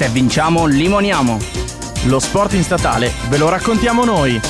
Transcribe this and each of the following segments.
Se vinciamo, limoniamo. Lo sport in statale ve lo raccontiamo noi.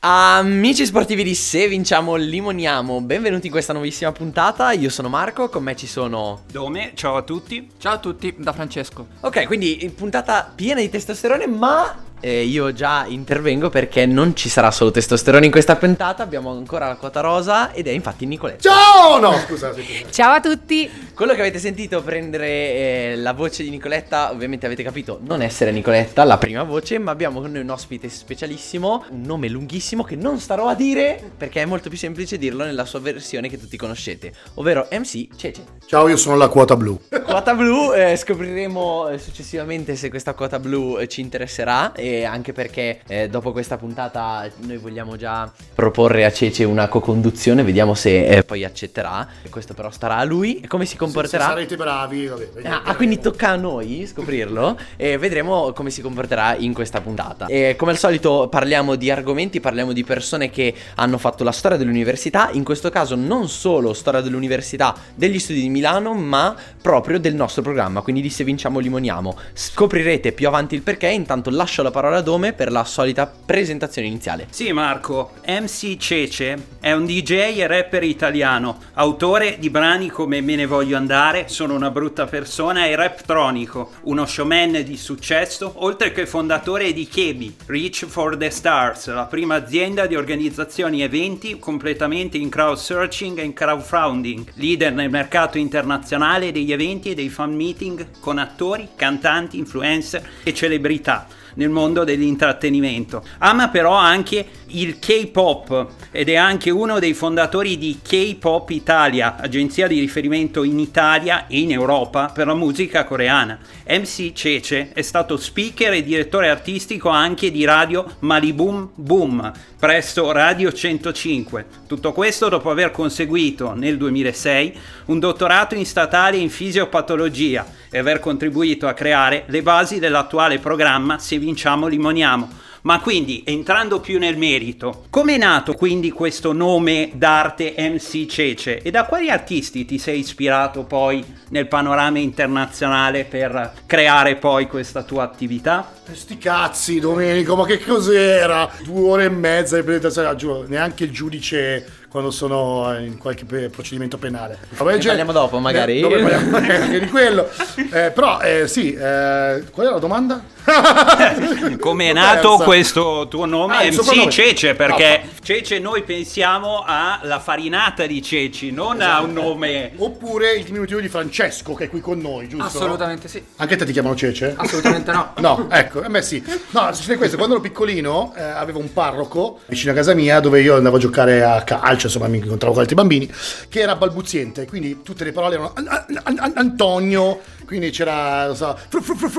Amici sportivi di Se Vinciamo Limoniamo, benvenuti in questa nuovissima puntata. Io sono Marco, con me ci sono. Dome, ciao a tutti. Ciao a tutti, da Francesco. Ok, quindi puntata piena di testosterone, ma eh, io già intervengo perché non ci sarà solo testosterone in questa puntata. Abbiamo ancora la quota rosa ed è infatti Nicoletta. Ciao! No, scusate. Ciao a tutti. Quello che avete sentito prendere eh, la voce di Nicoletta, ovviamente avete capito non essere Nicoletta, la prima voce, ma abbiamo con noi un ospite specialissimo, un nome lunghissimo che non starò a dire perché è molto più semplice dirlo nella sua versione che tutti conoscete, ovvero MC Cece. Ciao, io sono la quota blu. Quota blu, eh, scopriremo eh, successivamente se questa quota blu eh, ci interesserà e anche perché eh, dopo questa puntata noi vogliamo già proporre a Cece una co-conduzione, vediamo se eh, poi accetterà, questo però starà a lui. E come si Se, comporterà? se sarete bravi, vabbè. Ah, ah, quindi tocca a noi scoprirlo e vedremo come si comporterà in questa puntata. E come al solito parliamo di argomenti, parliamo di persone che hanno fatto la storia dell'università, in questo caso non solo storia dell'università degli studi di Milano, ma proprio del nostro programma, quindi di Se vinciamo limoniamo. Scoprirete più avanti il perché, intanto lascio la parola a Dome per la solita presentazione iniziale. Sì, Marco, MC Cece è un DJ e rapper italiano, autore di brani come Me ne voglio andare, Sono una brutta persona e Raptronico, uno showman di successo, oltre che fondatore di Kebi, Reach for the Stars, la prima azienda di organizzazioni eventi completamente in crowdsearching e in crowdfunding, leader nel mercato internazionale degli eventi e dei fan meeting con attori, cantanti, influencer e celebrità nel mondo dell'intrattenimento. Ama però anche il K-pop ed è anche uno dei fondatori di K-pop Italia, agenzia di riferimento in Italia e in Europa per la musica coreana. MC Cece è stato speaker e direttore artistico anche di radio Maliboom Boom presso Radio 105. Tutto questo dopo aver conseguito nel 2006 un dottorato in statale in fisiopatologia e aver contribuito a creare le basi dell'attuale programma Se vinciamo limoniamo. Ma quindi, entrando più nel merito, come è nato quindi questo nome d'arte MC Cece e da quali artisti ti sei ispirato poi nel panorama internazionale per creare poi questa tua attività? Sti cazzi, Domenico, ma che cos'era? Due ore e mezza di presentazione, neanche il giudice quando sono in qualche procedimento penale. Vabbè, Ne parliamo dopo, magari. Eh, dopo parliamo anche di quello. Eh, però, eh, sì, eh, qual è la domanda? Come è nato persa. questo tuo nome Ah, MC soprannome. Cece? Perché No, Cece noi pensiamo alla farinata di Ceci, non a un nome... Oppure il diminutivo di Francesco che è qui con noi, giusto? Assolutamente sì. Anche te ti chiamano Cece? Assolutamente no. No, ecco, a me sì. No, succede questo, quando ero piccolino eh, avevo un parroco vicino a casa mia dove io andavo a giocare a calcio, insomma mi incontravo con altri bambini, che era balbuziente, quindi tutte le parole erano An- An- An- Antonio, quindi c'era, so,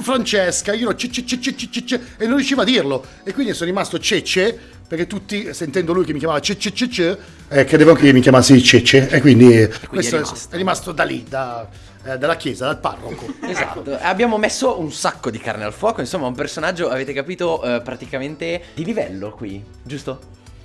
Francesca, io ero e non riuscivo a dirlo. E quindi sono rimasto Cece, perché tutti, sentendo lui che mi chiamava C- C- C- C, eh, credevano che mi chiamassi Cece. E quindi, questo è è rimasto. è rimasto da lì, da, eh, dalla chiesa, dal parroco. Esatto, abbiamo messo un sacco di carne al fuoco, insomma un personaggio, avete capito, eh, praticamente di livello qui, giusto?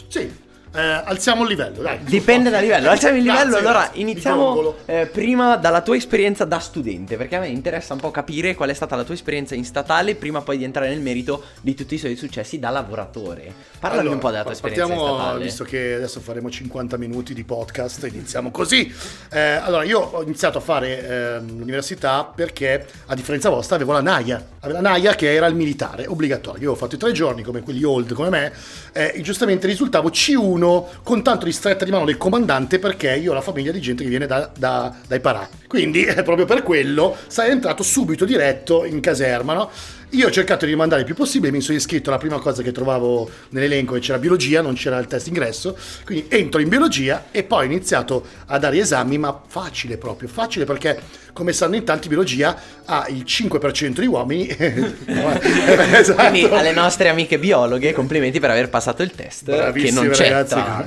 Sì, eh, alziamo il livello, dai. Dipende dal livello, alziamo il Grazie, livello, allora grazie. iniziamo eh, prima dalla tua esperienza da studente, perché a me interessa un po' capire qual è stata la tua esperienza in statale prima poi di entrare nel merito di tutti i suoi successi da lavoratore. Parlami Allora, un po' della tua esperienza in partiamo, statale. visto che adesso faremo 50 minuti di podcast, iniziamo così. Eh, allora, io ho iniziato a fare ehm, l'università perché, a differenza vostra, avevo la NAIA. Avevo la NAIA che era il militare, obbligatorio. Io ho fatto i tre giorni, come quelli old come me, eh, e giustamente risultavo C1 con tanto di stretta di mano del comandante perché io ho la famiglia di gente che viene da- da- dai parà. Quindi, eh, proprio per quello, sei entrato subito diretto in caserma, no? Io ho cercato di rimandare il più possibile, mi sono iscritto, la prima cosa che trovavo nell'elenco e c'era biologia, non c'era il test ingresso, quindi entro in biologia e poi ho iniziato a dare esami, ma facile proprio, facile perché come sanno in tanti biologia ha il 5% di uomini. esatto. Quindi alle nostre amiche biologhe complimenti per aver passato il test che Bravissime non c'è ragazzi. tra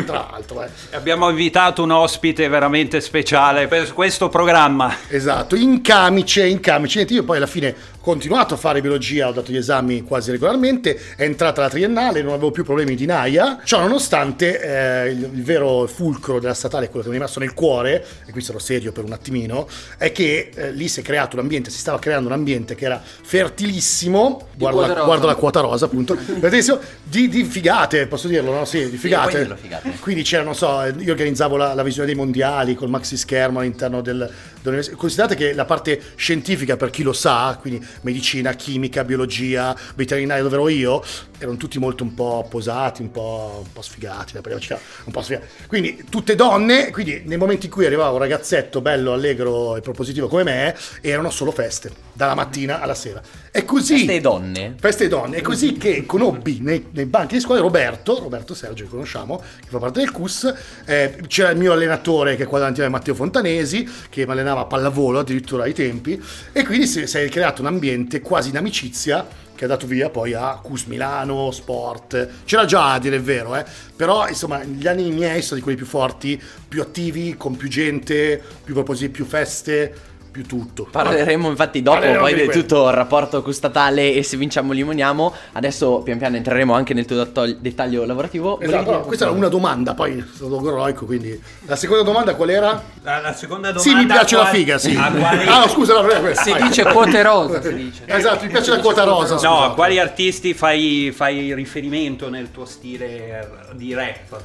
Tra l'altro, eh. Abbiamo invitato un ospite veramente speciale per questo programma. Esatto, in camice, in camice. Io poi alla fine ho continuato a fare biologia, ho dato gli esami quasi regolarmente, è entrata la triennale, non avevo più problemi di naia. Ciò nonostante eh, il, il vero fulcro della statale, quello che mi è rimasto nel cuore, e qui sarò serio per un attimino, è che eh, lì si è creato un ambiente, si stava creando un ambiente che era fertilissimo, guardo quota la, rosa. guardo la quota rosa appunto, di, di figate, posso dirlo, no? Sì, di figate. dirlo, figate. Quindi c'era, non so, io organizzavo la, la visione dei mondiali col maxi schermo all'interno del. Considerate che la parte scientifica, per chi lo sa, quindi medicina, chimica, biologia, veterinaria, dove ero io, erano tutti molto un po' posati, un po', un po' sfigati, un po' sfigati. Quindi tutte donne, quindi nei momenti in cui arrivava un ragazzetto bello, allegro e propositivo come me, erano solo feste, dalla mattina alla sera. E così... Queste donne. Feste donne, è così che conobbi nei, nei banchi di scuola Roberto, Roberto Sergio che conosciamo, che fa parte del CUS, eh, c'era il mio allenatore che è qua davanti a me, Matteo Fontanesi, che mi allenava a pallavolo addirittura ai tempi, e quindi si, si è creato un ambiente quasi in amicizia che ha dato via poi a CUS Milano, Sport, c'era già a dire il vero, eh? però insomma gli anni miei sono di quelli più forti, più attivi, con più gente, più propositi, più feste, più tutto. Parleremo infatti dopo Parleremo poi di tutto il rapporto costatale e se vinciamo limoniamo. Adesso pian piano entreremo anche nel tuo dettaglio lavorativo. Esatto, no, questa era una domanda, poi sono logoroico, quindi la seconda domanda qual era? La, la seconda domanda Sì, mi piace la qual- figa, sì. Ah, no, scusa, no, non questa. Si vai. dice quote rosa, si dice. Esatto, mi piace la quota rosa. No, scusa. a quali artisti fai, fai riferimento nel tuo stile di rap?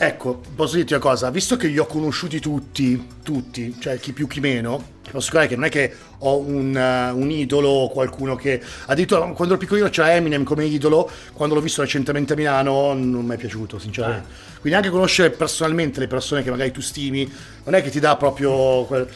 Ecco, posso dirti una cosa, visto che li ho conosciuti tutti, tutti, cioè chi più chi meno, posso assicurare che non è che ho un, eh, un idolo o qualcuno che... Addirittura quando ero piccolino c'era Eminem come idolo, quando l'ho visto recentemente a Milano non mi è piaciuto, sinceramente. Quindi anche conoscere personalmente le persone che magari tu stimi, non è che ti dà proprio... Quel...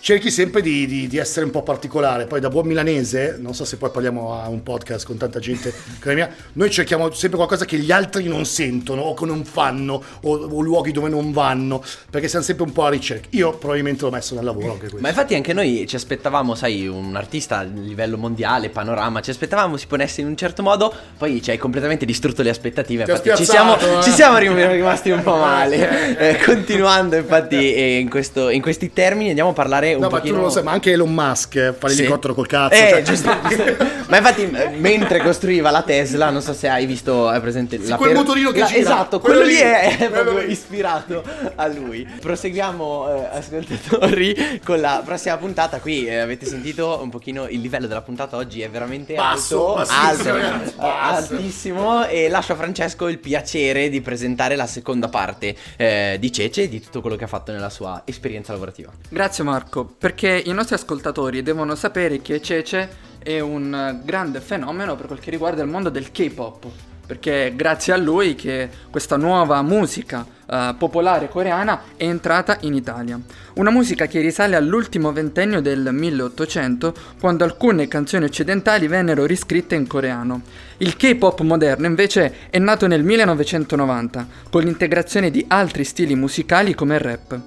Cerchi sempre di, di- di essere un po' particolare, poi da buon milanese, non so se poi parliamo a un podcast con tanta gente come mia, noi cerchiamo sempre qualcosa che gli altri non sentono o che non fanno o, o luoghi dove non vanno, perché siamo sempre un po' a ricerca. Io probabilmente l'ho messo nel lavoro anche questo. Ma infatti anche noi ci aspettavamo, sai, un artista a livello mondiale, panorama, ci aspettavamo si ponesse in un certo modo, poi ci hai completamente distrutto le aspettative. Infatti ci siamo, eh. ci siamo rim- rimasti un po' male. Eh, continuando infatti eh, in, questo- in questi termini andiamo a parlare un No, ma tu pochino... non lo sai, ma anche Elon Musk eh, fa Sì. l'elicottero col cazzo. Eh, cioè- giusto, giusto. Ma infatti, eh, mentre costruiva la Tesla, non so se hai visto, hai presente Sì, quel motorino che la- gira. Esatto, Quello quello, lì è, è proprio lì. ispirato a lui. Proseguiamo, eh, ascoltatori, con la prossima puntata. Qui eh, avete sentito un pochino il livello della puntata oggi è veramente Basso, alto, bassissimo, alto, ragazzi, basso. altissimo. E lascio a Francesco il piacere di presentare la seconda parte eh, di Cece e di tutto quello che ha fatto nella sua esperienza lavorativa. Grazie Marco, perché i nostri ascoltatori devono sapere che Cece è un grande fenomeno per quel che riguarda il mondo del K-pop. Perché è grazie a lui che questa nuova musica eh, popolare coreana è entrata in Italia. Una musica che risale all'ultimo ventennio del 1800, quando alcune canzoni occidentali vennero riscritte in coreano. Il K-pop moderno invece è nato nel 1990, con l'integrazione di altri stili musicali come il rap.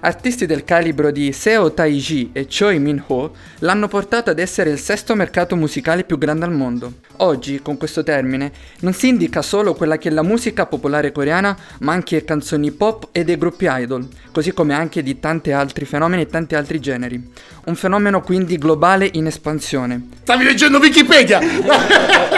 Artisti del calibro di Seo Taiji e Choi Min-ho l'hanno portato ad essere il sesto mercato musicale più grande al mondo. Oggi, con questo termine, non si indica solo quella che è la musica popolare coreana, ma anche canzoni pop e dei gruppi idol, così come anche di tanti altri fenomeni e tanti altri generi. Un fenomeno quindi globale in espansione. Stavi leggendo Wikipedia!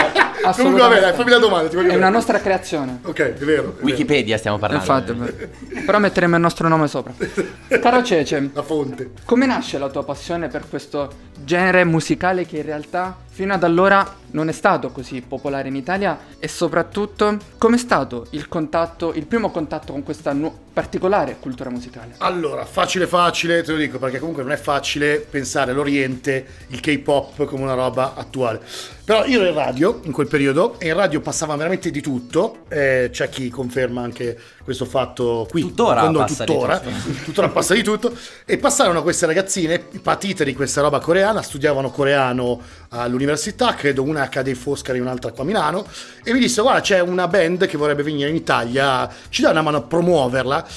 Comunque, vabbè, fammi la domanda. Ti voglio È una nostra creazione. Ok, è vero. è vero. Wikipedia stiamo parlando. Infatti, però metteremo il nostro nome sopra. Caro Cece, La fonte. Come nasce la tua passione per questo genere musicale che in realtà fino ad allora non è stato così popolare in Italia e soprattutto com'è stato il contatto, il primo contatto con questa nu- particolare cultura musicale? Allora, facile facile, te lo dico perché comunque non è facile pensare all'Oriente, il K-pop come una roba attuale. Però io ero in radio in quel periodo e in radio passava veramente di tutto, eh, c'è chi conferma anche questo fatto qui. Tuttora quando passa di tuttora, tutto. tuttora passa di tutto. E passarono queste ragazzine patite di questa roba coreana, studiavano coreano all'università, credo una accade in Foscari e un'altra qua a Milano, e mi disse guarda c'è una band che vorrebbe venire in Italia, ci dai una mano a promuoverla?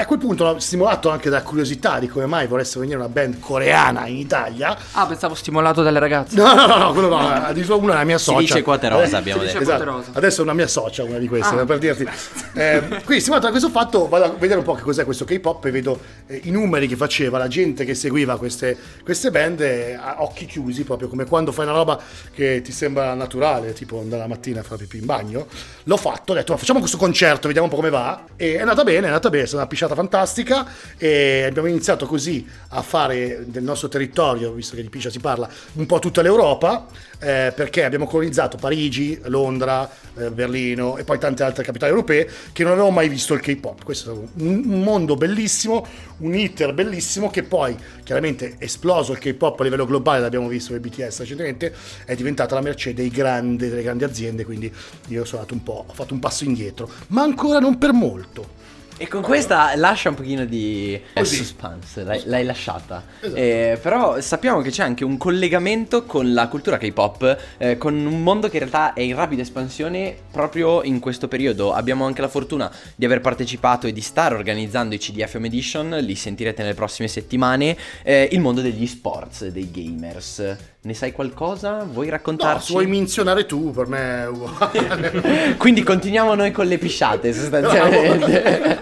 A quel punto, stimolato anche dalla curiosità di come mai volesse venire una band coreana in Italia, Ah, pensavo stimolato dalle ragazze. no, no, no, no, quello no, addirittura una è la mia Si socia. dice quote rosa, Eh, abbiamo si detto. dice- Esatto. Rosa. Adesso è una mia socia, una di queste, Ah. per dirti. Eh, quindi, stimolato da questo fatto, vado a vedere un po' che cos'è questo K-pop e vedo eh, i numeri che faceva, la gente che seguiva queste, queste band eh, a occhi chiusi, proprio come quando fai una roba che ti sembra naturale, tipo andare la mattina a fare pipì in bagno. L'ho fatto, ho detto, "Ma facciamo questo concerto, vediamo un po' come va. E è andata bene, è andata bene, è stata una pisciata fantastica e abbiamo iniziato così a fare del nostro territorio, visto che di piscia si parla, un po' tutta l'Europa, eh, perché abbiamo colonizzato Parigi, Londra, eh, Berlino e poi tante altre capitali europee che non avevamo mai visto il K-pop. Questo è un, mondo bellissimo, un iter bellissimo che poi chiaramente esploso il K-pop a livello globale, l'abbiamo visto nel BTS recentemente, è diventata la merce grandi, delle grandi aziende, quindi io sono andato un po', ho fatto un passo indietro, ma ancora non per molto. E con questa lascia un pochino di Così. suspense, l'hai, l'hai lasciata. Esatto. Eh, però sappiamo che c'è anche un collegamento con la cultura K-pop, eh, con un mondo che in realtà è in rapida espansione proprio in questo periodo. Abbiamo anche la fortuna di aver partecipato e di stare organizzando i CDFM Edition, li sentirete nelle prossime settimane, eh, il mondo degli sports, dei gamers. Ne sai qualcosa? Vuoi No, raccontarci? se vuoi menzionare tu, per me è uguale. Quindi continuiamo noi con le pisciate sostanzialmente.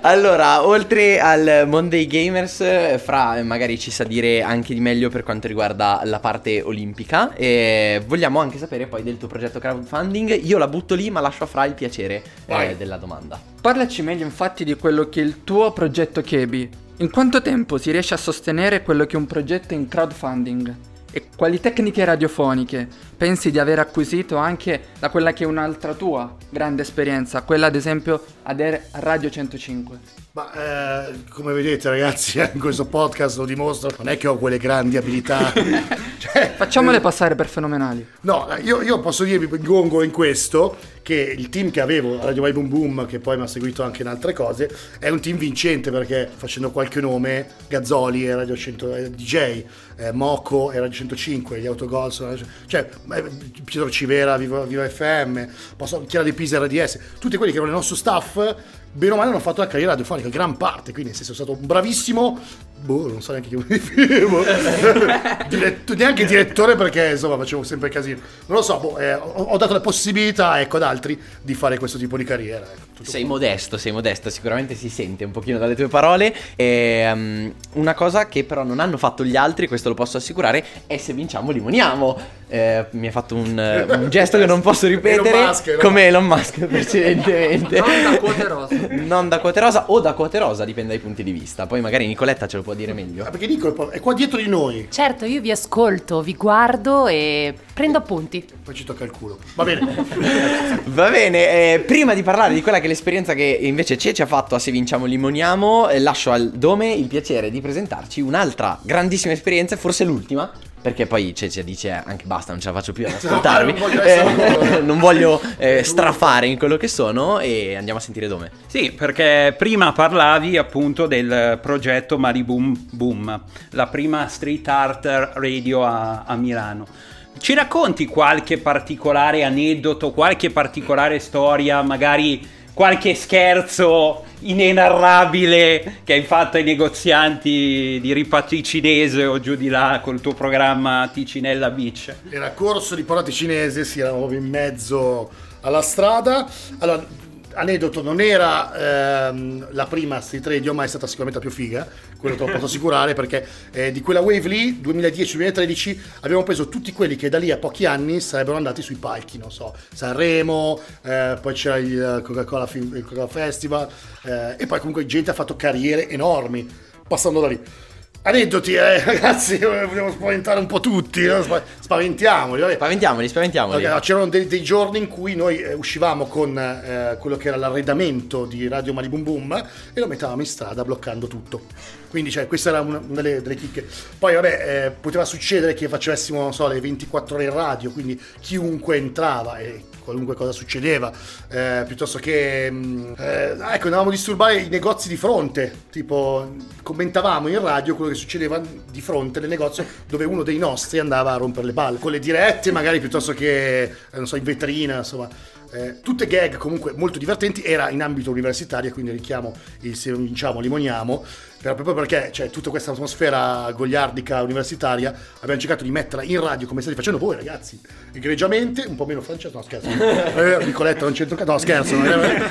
allora, oltre al Monday Gamers, Fra eh, magari ci sa dire anche di meglio per quanto riguarda la parte olimpica. E vogliamo anche sapere poi del tuo progetto crowdfunding. Io la butto lì, ma lascio a Fra il piacere eh, della domanda. Parlaci meglio infatti di quello che è il tuo progetto Kebi. In quanto tempo si riesce a sostenere quello che è un progetto in crowdfunding? E quali tecniche radiofoniche pensi di aver acquisito anche da quella che è un'altra tua grande esperienza, quella ad esempio ad a Radio 105? Ma eh, come vedete ragazzi, in questo podcast lo dimostro, non è che ho quelle grandi abilità. cioè, Facciamole passare per fenomenali. No, io, io posso dirvi gongo in questo che il team che avevo Radio Vai Boom Boom, che poi mi ha seguito anche in altre cose, è un team vincente perché facendo qualche nome, Gazzoli e Radio 100 eh, DJ, eh, Moco e Radio 105, gli Autogol, cioè eh, Pietro Civera, Viva, Viva FM, posso, Chiara De Pisa RDS, tutti quelli che erano il nostro staff, bene o male hanno fatto la carriera radiofonica, gran parte, quindi nel senso sono stato un bravissimo, boh, non so neanche chi film, Diretto- neanche direttore perché insomma facevo sempre casino, non lo so, boh, eh, ho, ho dato la possibilità ecco, ad altri di fare questo tipo di carriera. ecco, tutto Sei qua. modesto, sei modesto, sicuramente si sente un pochino dalle tue parole. E, um, una cosa che però non hanno fatto gli altri, questo lo posso assicurare, è se vinciamo limoniamo. Eh, mi ha fatto un, un gesto che non posso ripetere, Elon Musk, Elon come Elon Musk precedentemente. Non da quote rosa. Non da quote rosa o da quote rosa, dipende dai punti di vista. Poi magari Nicoletta ce lo può dire meglio. Ah, perché Nico è qua dietro di noi, Certo, io vi ascolto, vi guardo e prendo appunti. poi ci tocca il culo. Va bene. Va bene, eh, prima di parlare di quella che è l'esperienza che invece Cece ha fatto a Se Vinciamo Limoniamo, eh, lascio al Dome il piacere di presentarci un'altra grandissima esperienza, forse l'ultima. Perché poi Cece dice anche basta, non ce la faccio più ad ascoltarvi. non voglio Eh, non voglio eh, strafare in quello che sono e andiamo a sentire Dome. Sì, perché prima parlavi appunto del progetto Mariboom Boom, la prima street art radio a, a Milano. Ci racconti qualche particolare aneddoto, qualche particolare storia, magari qualche scherzo inenarrabile che hai fatto ai negozianti di ripatti cinese o giù di là col tuo programma Ticinella Beach? Era corso di porati cinese, si eravamo proprio in mezzo alla strada. Allora, aneddoto, non era ehm, la prima street radio, ma è stata sicuramente la più figa, quello te lo posso assicurare, perché eh, di quella wave lì, 2010-2013, abbiamo preso tutti quelli che da lì a pochi anni sarebbero andati sui palchi, non so, Sanremo, eh, poi c'era il Coca-Cola, Film- il Coca-Cola Festival, eh, e poi comunque gente ha fatto carriere enormi, passando da lì. Aneddoti, eh, ragazzi, vogliamo spaventare un po' tutti, no? Spa- spaventiamoli, vabbè. Spaventiamoli, spaventiamoli. Ok, no, c'erano dei, dei giorni in cui noi eh, uscivamo con eh, quello che era l'arredamento di Radio Malibum Boom e lo mettevamo in strada bloccando tutto. Quindi cioè, questa era una, una delle, delle chicche. Poi vabbè, eh, poteva succedere che facessimo, non so, le 24 ore in radio, quindi chiunque entrava e qualunque cosa succedeva, eh, piuttosto che... mh, eh, ecco, andavamo a disturbare i negozi di fronte, tipo commentavamo in radio quello che succedeva di fronte del negozio dove uno dei nostri andava a rompere le balle, con le dirette magari piuttosto che, eh, non so, in vetrina, insomma. Eh, tutte gag comunque molto divertenti, era in ambito universitario, quindi richiamo il se vinciamo limoniamo, però proprio perché c'è tutta questa atmosfera gogliardica universitaria, abbiamo cercato di metterla in radio come state facendo voi ragazzi, egregiamente, un po' meno francese, no scherzo, Eh, Nicoletta non c'entra no scherzo, non è-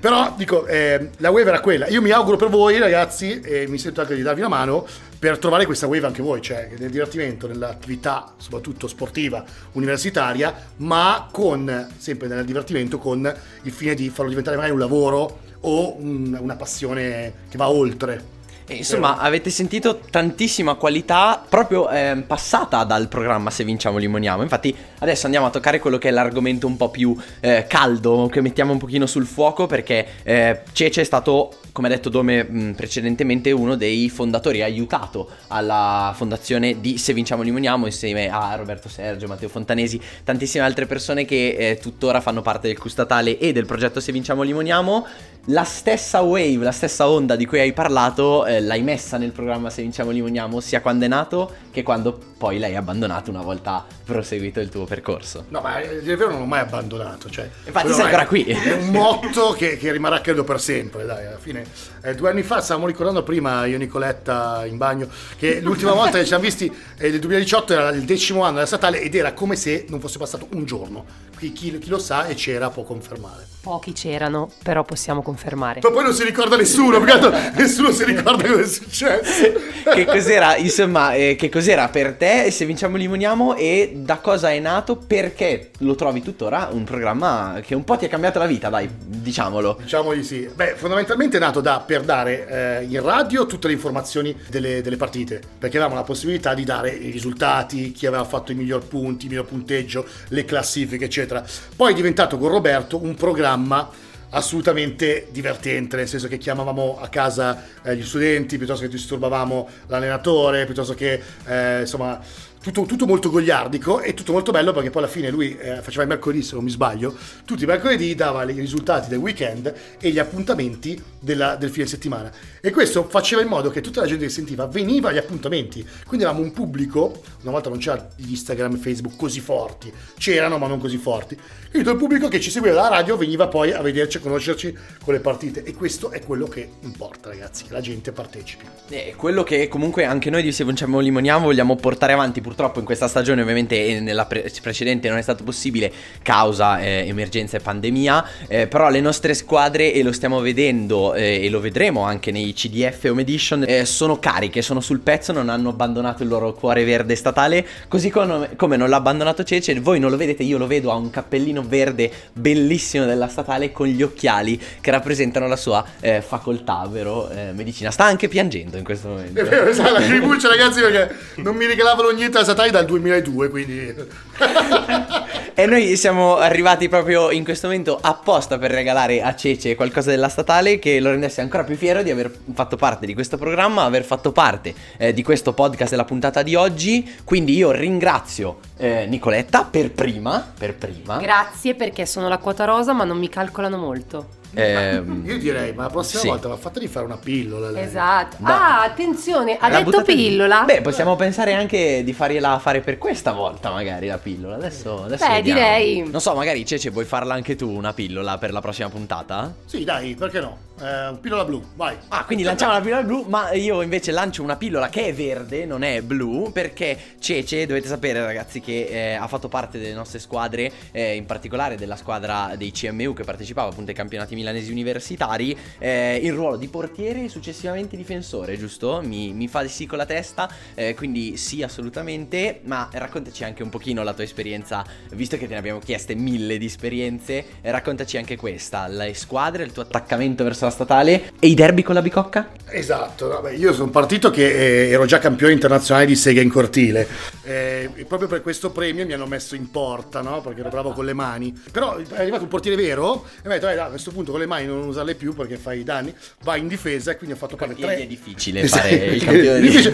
però dico, eh, la wave era quella, io mi auguro per voi ragazzi, e mi sento anche di darvi una mano, per trovare questa wave anche voi, cioè nel divertimento, nell'attività soprattutto sportiva universitaria, ma con, sempre nel divertimento, con il fine di farlo diventare magari un lavoro o un- una passione che va oltre. E insomma, avete sentito tantissima qualità proprio ehm, passata dal programma Se vinciamo limoniamo. Infatti, adesso andiamo a toccare quello che è l'argomento un po' più eh, caldo, che mettiamo un pochino sul fuoco, perché eh, Cece è stato, come ha detto Dome mh, precedentemente, uno dei fondatori, ha aiutato alla fondazione di Se vinciamo limoniamo insieme a Roberto Sergio, Matteo Fontanesi, tantissime altre persone che eh, tuttora fanno parte del Custatale e del progetto Se vinciamo limoniamo. La stessa wave, la stessa onda di cui hai parlato, eh, l'hai messa nel programma Se vinciamo limoniamo sia quando è nato che quando poi l'hai abbandonato una volta proseguito il tuo percorso. No, ma è vero non l'ho mai abbandonato. Cioè, Infatti sei ancora qui. È un motto che, che rimarrà credo per sempre, dai, alla fine. eh, due anni fa stavamo ricordando prima io e Nicoletta in bagno che l'ultima volta che ci siamo visti eh, nel 2018 era il decimo anno della statale ed era come se non fosse passato un giorno. Qui chi, chi lo sa e c'era può confermare. Pochi c'erano, però possiamo confermare. Ma poi non si ricorda nessuno, perché nessuno si ricorda cosa è successo. che cos'era, insomma, eh, che cos'era per te Se vinciamo limoniamo e da cosa è nato? Perché lo trovi tuttora un programma che un po' ti ha cambiato la vita, dai, diciamolo. Diciamo di sì. Beh, fondamentalmente è nato da, per dare eh, in radio tutte le informazioni delle, delle partite, perché avevamo la possibilità di dare i risultati, chi aveva fatto i miglior punti, il miglior punteggio, le classifiche, eccetera. Poi è diventato con Roberto un programma assolutamente divertente, nel senso che chiamavamo a casa eh, gli studenti, piuttosto che disturbavamo l'allenatore, piuttosto che eh, insomma tutto, tutto molto gogliardico e tutto molto bello perché poi alla fine lui eh, faceva il mercoledì se non mi sbaglio, tutti i mercoledì dava i risultati del weekend e gli appuntamenti della- del fine settimana. E questo faceva in modo che tutta la gente che sentiva veniva agli appuntamenti, quindi avevamo un pubblico, una volta non c'era Instagram e Facebook così forti, c'erano ma non così forti, quindi il pubblico che ci seguiva dalla radio veniva poi a vederci, a conoscerci con le partite. E questo è quello che importa ragazzi, che la gente partecipi. E quello che comunque anche noi di Se vinciamo limoniamo vogliamo portare avanti, purtroppo in questa stagione ovviamente e nella pre- precedente non è stato possibile causa eh, emergenza e pandemia, eh, però le nostre squadre, e lo stiamo vedendo eh, e lo vedremo anche nei CDF Home Edition, eh, sono cariche, sono sul pezzo, non hanno abbandonato il loro cuore verde statale, così come, come non l'ha abbandonato Cece, voi non lo vedete, io lo vedo, ha un cappellino verde bellissimo della statale con gli occhiali che rappresentano la sua eh, facoltà, ovvero eh, medicina. Sta anche piangendo in questo momento. È vero, esatto, la cribuccia ragazzi perché non mi regalavano niente alla Satai dal 2002, quindi... E noi siamo arrivati proprio in questo momento apposta per regalare a Cece qualcosa della statale che lo rendesse ancora più fiero di aver fatto parte di questo programma, aver fatto parte eh, di questo podcast della puntata di oggi. Quindi io ringrazio eh, Nicoletta per prima, per prima. Grazie perché sono la quota rosa, ma non mi calcolano molto. Ehm, Io direi, ma la prossima Sì. volta va fatta di fare una pillola. lei. Esatto. Dai. Ah, attenzione, ha la detto pillola. Beh, possiamo pensare anche di fargliela fare per questa volta, magari la pillola. Adesso, adesso Beh, vediamo. direi. Non so, magari Cece, vuoi farla anche tu una pillola per la prossima puntata? Sì, dai, perché no? Eh, pillola blu, vai. Ah, quindi lanciamo la pillola blu, ma io invece lancio una pillola che è verde, non è blu, perché Cece, dovete sapere ragazzi, che eh, ha fatto parte delle nostre squadre, eh, in particolare della squadra dei CMU che partecipava appunto ai campionati milanesi universitari, eh, il ruolo di portiere e successivamente difensore, giusto? Mi, mi fa sì con la testa, eh, quindi sì assolutamente, ma raccontaci anche un pochino la tua esperienza, visto che te ne abbiamo chieste mille di esperienze, eh, raccontaci anche questa, le squadre, il tuo attaccamento verso la statale e i derby con la bicocca? Esatto, vabbè, io sono partito che eh, ero già campione internazionale di sega in cortile eh, e proprio per questo premio mi hanno messo in porta, no? Perché ero bravo con le mani. Però è arrivato un portiere vero e mi ha detto, "Eh, a questo punto con le mani non usarle più perché fai danni, vai in difesa e quindi ho fatto fare tre... è difficile fare il campione di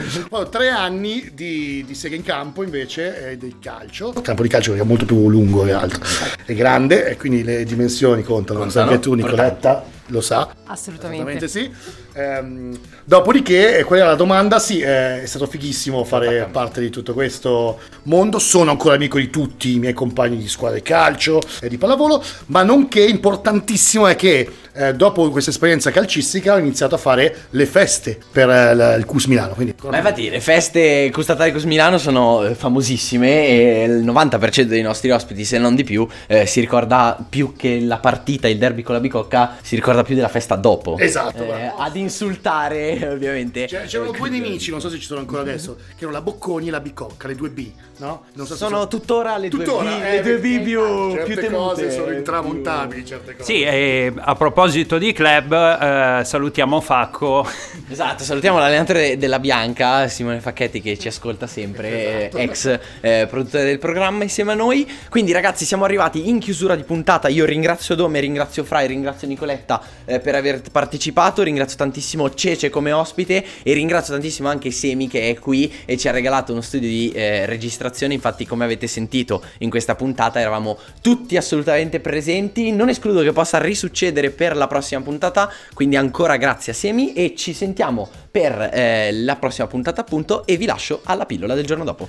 tre anni di, di sega in campo invece eh, del calcio. Il campo di calcio è molto più lungo che altro. È grande e quindi le dimensioni contano. Contano, Anche tu, Nicoletta. Lo sa. Assolutamente. sì. Ehm, dopodiché, eh, qual era la domanda? Sì, eh, è stato fighissimo fare parte di tutto questo mondo. Sono ancora amico di tutti i miei compagni di squadra di calcio e di pallavolo, ma nonché importantissimo è che eh, dopo questa esperienza calcistica ho iniziato a fare le feste per eh, il CUS Milano. Quindi, Ma infatti le feste Custatari Cus Milano sono eh, famosissime e il 90% dei nostri ospiti, se non di più, eh, si ricorda più che la partita, il derby con la bicocca, si ricorda più della festa dopo. Esatto, Eh, ad insultare, ovviamente. C'è- C'erano Eh, due nemici, non so se ci sono ancora adesso, che erano la Bocconi e la Bicocca, le due B, no? Non so se Sono tuttora le due Tuttora, B, eh, le due B più, certe più temute. cose sono intramontabili, certe cose. Sì, e a proposito di club, eh, salutiamo Facco. Esatto, salutiamo l'allenatore della Bianca, Simone Facchetti, che ci ascolta sempre, Esatto. eh, ex eh, produttore del programma insieme a noi. Quindi, ragazzi, siamo arrivati in chiusura di puntata. Io ringrazio Dome, ringrazio Frai, ringrazio Nicoletta eh, per aver partecipato. Ringrazio tantissimo Cece come ospite e ringrazio tantissimo anche Semi che è qui e ci ha regalato uno studio di eh, registrazione. Infatti, come avete sentito in questa puntata, eravamo tutti assolutamente presenti. Non escludo che possa risuccedere per la prossima puntata. Quindi, ancora grazie a Semi e ci sentiamo per eh, la prossima puntata, appunto. E vi lascio alla pillola del giorno dopo.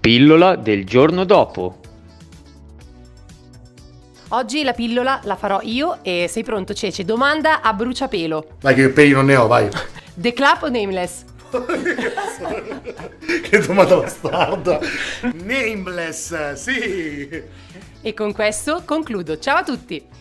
Pillola del giorno dopo. Oggi la pillola la farò io e sei pronto Cece? Domanda a bruciapelo. Vai che peli non ne ho, vai. The Club o Nameless? che domanda bastarda. Nameless, sì. E con questo concludo. Ciao a tutti!